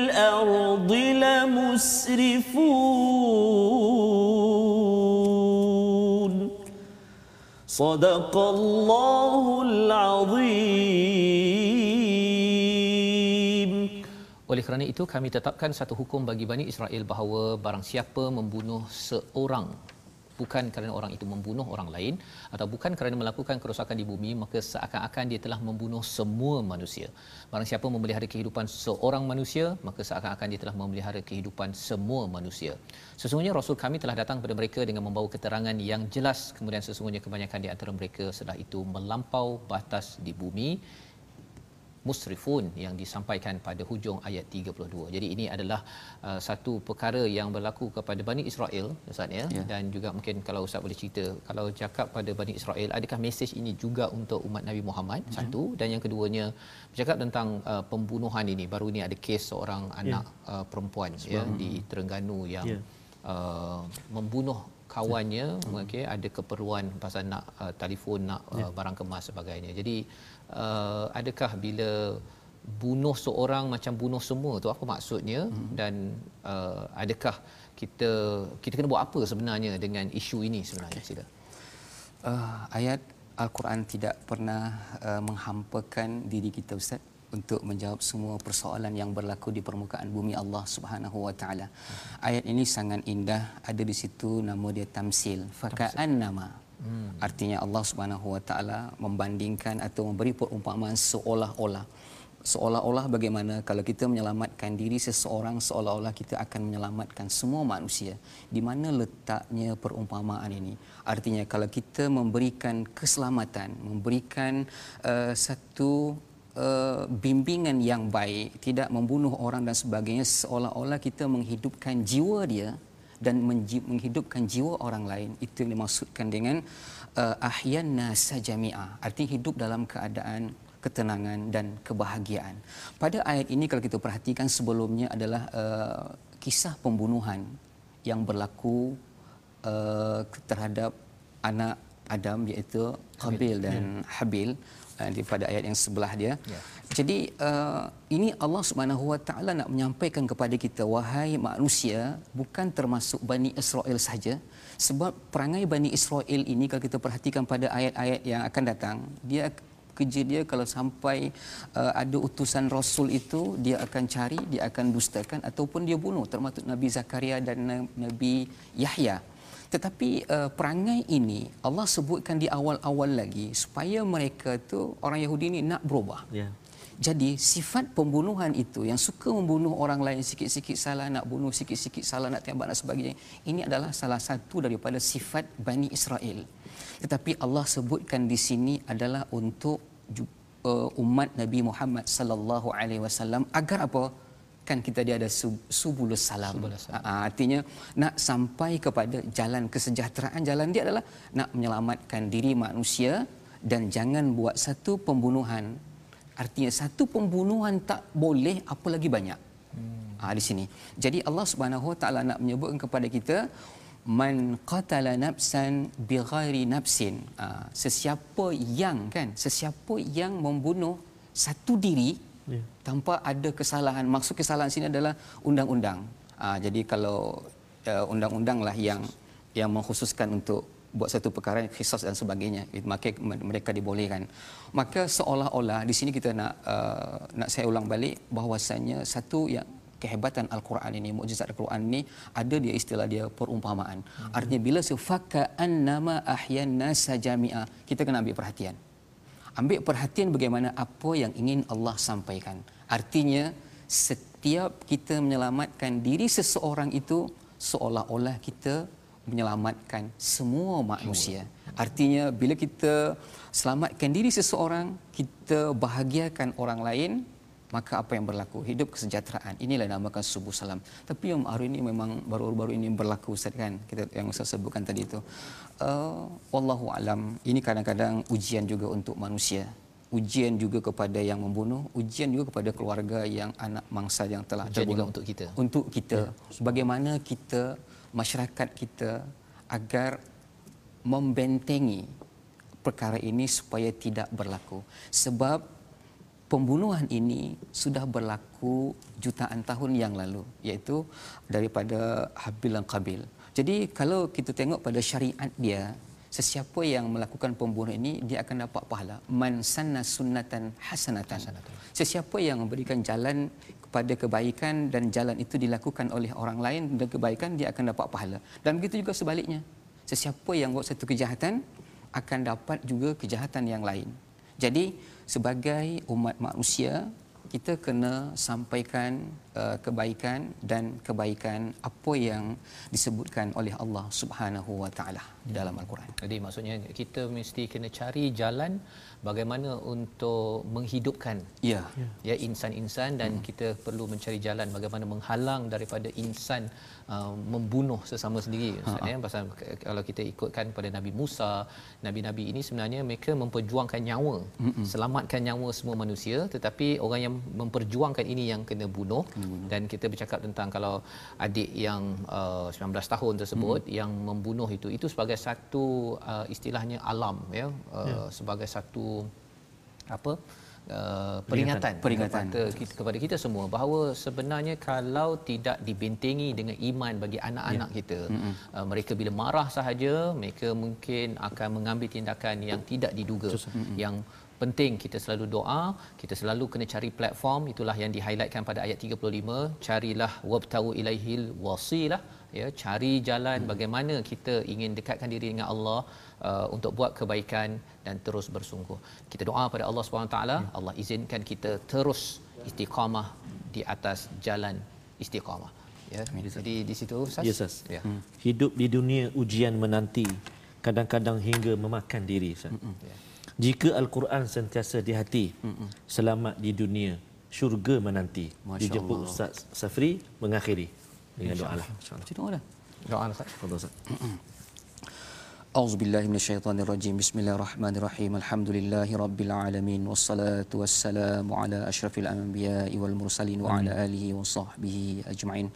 الأرض لمسرفون صدق الله العظيم Oleh kerana itu kami tetapkan satu hukum bagi Bani Israel bahawa barang siapa membunuh seorang bukan kerana orang itu membunuh orang lain atau bukan kerana melakukan kerosakan di bumi maka seakan-akan dia telah membunuh semua manusia. Barang siapa memelihara kehidupan seorang manusia maka seakan-akan dia telah memelihara kehidupan semua manusia. Sesungguhnya rasul kami telah datang kepada mereka dengan membawa keterangan yang jelas kemudian sesungguhnya kebanyakan di antara mereka setelah itu melampau batas di bumi musrifun yang disampaikan pada hujung ayat 32. Jadi ini adalah uh, satu perkara yang berlaku kepada Bani Israel Ustaz ya? Ya. dan juga mungkin kalau Ustaz boleh cerita kalau cakap pada Bani Israel adakah mesej ini juga untuk umat Nabi Muhammad? Mhm. satu. Dan yang keduanya bercakap tentang uh, pembunuhan ini. Baru ini ada kes seorang anak uh, perempuan ya di Terengganu yang Ya. uh, membunuh kawannya. Okey ada keperluan pasal nak uh, telefon nak uh, barang kemas sebagainya. Jadi uh, adakah bila bunuh seorang macam bunuh semua tu? Apa maksudnya? Dan uh, adakah kita kita kena buat apa sebenarnya dengan isu ini sebenarnya? Sila. Uh, ayat Al-Quran tidak pernah uh, menghampakan diri kita Ustaz untuk menjawab semua persoalan yang berlaku di permukaan bumi Allah Subhanahu wa taala. Ayat ini sangat indah, ada di situ nama dia tamsil. Faka'an nama. Artinya Allah Subhanahu wa taala membandingkan atau memberi perumpamaan seolah-olah. Seolah-olah bagaimana kalau kita menyelamatkan diri seseorang seolah-olah kita akan menyelamatkan semua manusia. Di mana letaknya perumpamaan ini? Artinya kalau kita memberikan keselamatan memberikan uh, satu uh, bimbingan yang baik tidak membunuh orang dan sebagainya seolah-olah kita menghidupkan jiwa dia dan menghidupkan jiwa orang lain itu yang dimaksudkan dengan uh, ahyan nasa jami'ah artinya hidup dalam keadaan ketenangan dan kebahagiaan. Pada ayat ini kalau kita perhatikan sebelumnya adalah uh, kisah pembunuhan yang berlaku uh, terhadap anak Adam iaitu Qabil dan Habil. uh, di pada ayat yang sebelah dia. Ya. Jadi uh, ini Allah Subhanahu Wa Taala nak menyampaikan kepada kita wahai manusia bukan termasuk Bani Israel saja sebab perangai Bani Israel ini kalau kita perhatikan pada ayat-ayat yang akan datang dia kerja dia kalau sampai uh, ada utusan rasul itu dia akan cari dia akan dustakan ataupun dia bunuh termasuk Nabi Zakaria dan Na- Nabi Yahya tetapi uh, perangai ini Allah sebutkan di awal-awal lagi supaya mereka tu orang Yahudi ni nak berubah Ya. jadi sifat pembunuhan itu yang suka membunuh orang lain sikit-sikit salah nak bunuh sikit-sikit salah nak tembak dan sebagainya ini adalah salah satu daripada sifat Bani Israel. Tetapi Allah sebutkan di sini adalah untuk uh, umat Nabi Muhammad sallallahu alaihi wasallam agar apa? Kan kita dia ada sub- subulus salam. Subulus salam. Ha, artinya nak sampai kepada jalan kesejahteraan jalan dia adalah nak menyelamatkan diri manusia dan jangan buat satu pembunuhan Artinya satu pembunuhan tak boleh apa lagi banyak. Hmm. Ha, di sini. Jadi Allah Subhanahu Wa Taala nak menyebutkan kepada kita man qatala nafsan bighairi nafsin. Ha, sesiapa yang kan, sesiapa yang membunuh satu diri Ya. tanpa ada kesalahan. Maksud kesalahan sini adalah undang-undang. Ha, jadi kalau uh, undang-undang lah yang yang mengkhususkan untuk buat satu perkara kisah dan sebagainya maka mereka dibolehkan maka seolah-olah di sini kita nak uh, nak saya ulang balik bahawasanya satu yang kehebatan al-Quran ini mukjizat al-Quran ini ada dia istilah dia perumpamaan artinya bila sufaka annama ahyan nasa jami'a kita kena ambil perhatian ambil perhatian bagaimana apa yang ingin Allah sampaikan artinya setiap kita menyelamatkan diri seseorang itu seolah-olah kita menyelamatkan semua manusia. Artinya bila kita selamatkan diri seseorang, kita bahagiakan orang lain, maka apa yang berlaku? Hidup kesejahteraan. Inilah yang dinamakan subuh salam. Tapi yang hari ini memang baru-baru ini berlaku Ustaz kan? Kita yang Ustaz sebutkan tadi itu. Uh, wallahu alam. Ini kadang-kadang ujian juga untuk manusia. ujian juga kepada yang membunuh, ujian juga kepada keluarga yang anak mangsa yang telah Ujian juga terbunuh. untuk kita. Untuk kita. Bagaimana kita masyarakat kita agar membentengi perkara ini supaya tidak berlaku. Sebab pembunuhan ini sudah berlaku jutaan tahun yang lalu iaitu daripada Habil dan Qabil. Jadi kalau kita tengok pada syariat dia sesiapa yang melakukan pembunuhan ini dia akan dapat pahala man sanna sunnatan hasanatan. Sesiapa yang memberikan jalan kepada kebaikan dan jalan itu dilakukan oleh orang lain dan kebaikan dia akan dapat pahala. Dan begitu juga sebaliknya. Sesiapa yang buat satu kejahatan akan dapat juga kejahatan yang lain. Jadi sebagai umat manusia kita kena sampaikan uh, kebaikan dan kebaikan apa yang disebutkan oleh Allah Subhanahu wa taala dalam al-Quran. Jadi maksudnya kita mesti kena cari jalan bagaimana untuk menghidupkan Ya. ya insan-insan dan hmm. kita perlu mencari jalan bagaimana menghalang daripada insan uh, membunuh sesama sendiri Ustaz ya pasal kalau kita ikutkan pada Nabi Musa nabi-nabi ini sebenarnya mereka memperjuangkan nyawa hmm. selamatkan nyawa semua manusia tetapi orang yang memperjuangkan ini yang kena bunuh, bunuh. dan kita bercakap tentang kalau adik yang uh, 19 tahun tersebut hmm. yang membunuh itu itu sebagai satu uh, istilahnya alam ya uh, ya. sebagai satu apa uh, peringatan, Peringatan. kepada kita, kepada kita semua bahawa sebenarnya kalau tidak dibentengi dengan iman bagi anak-anak ya. kita mm-hmm. uh, mereka bila marah sahaja mereka mungkin akan mengambil tindakan yang tidak diduga mm-hmm. yang penting kita selalu doa kita selalu kena cari platform itulah yang di-highlightkan pada ayat 35 carilah wabtahu ilaihil wasilah ya cari jalan hmm. bagaimana kita ingin dekatkan diri dengan Allah uh, untuk buat kebaikan dan terus bersungguh. Kita doa pada Allah Subhanahu taala, ya. Allah izinkan kita terus istiqamah di atas jalan istiqamah. Ya. Jadi di situ Ustaz. Ya, Ustaz. Ya. Hmm. Hidup di dunia ujian menanti kadang-kadang hingga memakan diri Ustaz. Hmm. Ya. Jika al-Quran sentiasa di hati, hmm. selamat di dunia, syurga menanti. Dijemput Ustaz Safri mengakhiri dengan doa lah. Baca doa dah. Doa Ustaz. Fadhil Ustaz. أعوذ بالله من الشيطان الرجيم بسم الله الرحمن الرحيم الحمد لله رب العالمين والصلاة والسلام على أشرف الأنبياء والمرسلين وعلى آله وصحبه أجمعين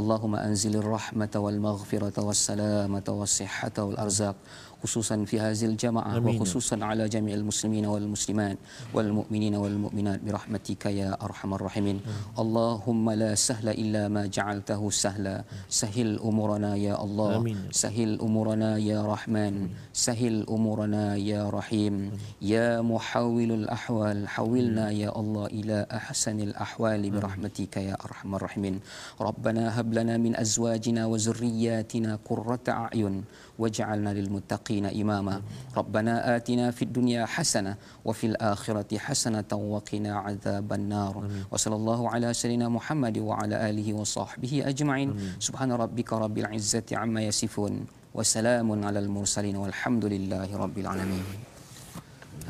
اللهم أنزل الرحمة والمغفرة والسلامة والصحة والأرزاق خصوصا في هذه الجماعة أمين. وخصوصا على جميع المسلمين والمسلمات والمؤمنين والمؤمنات برحمتك يا أرحم الراحمين. اللهم لا سهل إلا ما جعلته سهلا. سهل أمورنا يا الله. أمين. سهل أمورنا يا رحمن. سهل أمورنا يا رحيم. يا محول الأحوال. حولنا يا الله إلى أحسن الأحوال برحمتك يا أرحم الراحمين. ربنا هب لنا من أزواجنا وذرياتنا قرة أعين. واجعلنا للمتقين إماما. ربنا آتنا في الدنيا حسنة وفي الآخرة حسنة وقنا عذاب النار. وصلى الله على سيدنا محمد وعلى آله وصحبه أجمعين. سبحان ربك رب العزة عما يصفون. وسلام على المرسلين والحمد لله رب العالمين.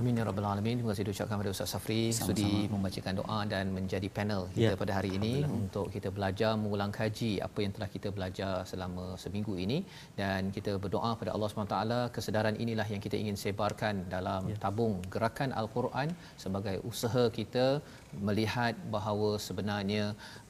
Amin ya rabbal alamin. Terima kasih diucapkan kepada Ustaz Safri Sama-sama. sudi membacakan doa dan menjadi panel kita ya. pada hari ini untuk kita belajar mengulang kaji apa yang telah kita belajar selama seminggu ini dan kita berdoa pada Allah SWT kesedaran inilah yang kita ingin sebarkan dalam ya. tabung gerakan al-Quran sebagai usaha kita melihat bahawa sebenarnya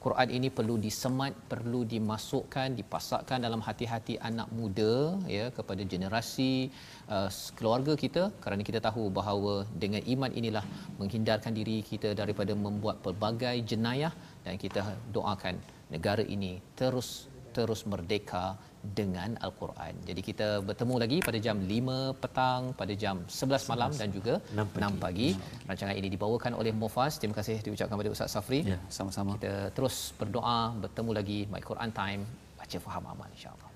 Quran ini perlu disemat, perlu dimasukkan, dipasakkan dalam hati-hati anak muda ya kepada generasi uh, keluarga kita. Kerana kita tahu bahawa dengan iman inilah menghindarkan diri kita daripada membuat pelbagai jenayah dan kita doakan negara ini terus terus merdeka dengan al-Quran. Jadi kita bertemu lagi pada jam 5 petang, pada jam 11 malam dan juga 6 pagi. 6 pagi. Rancangan ini dibawakan oleh Mufas. Terima kasih diucapkan kepada Ustaz Safri. Ya, sama-sama. Kita terus berdoa, bertemu lagi My Quran Time, baca faham amal insya-Allah.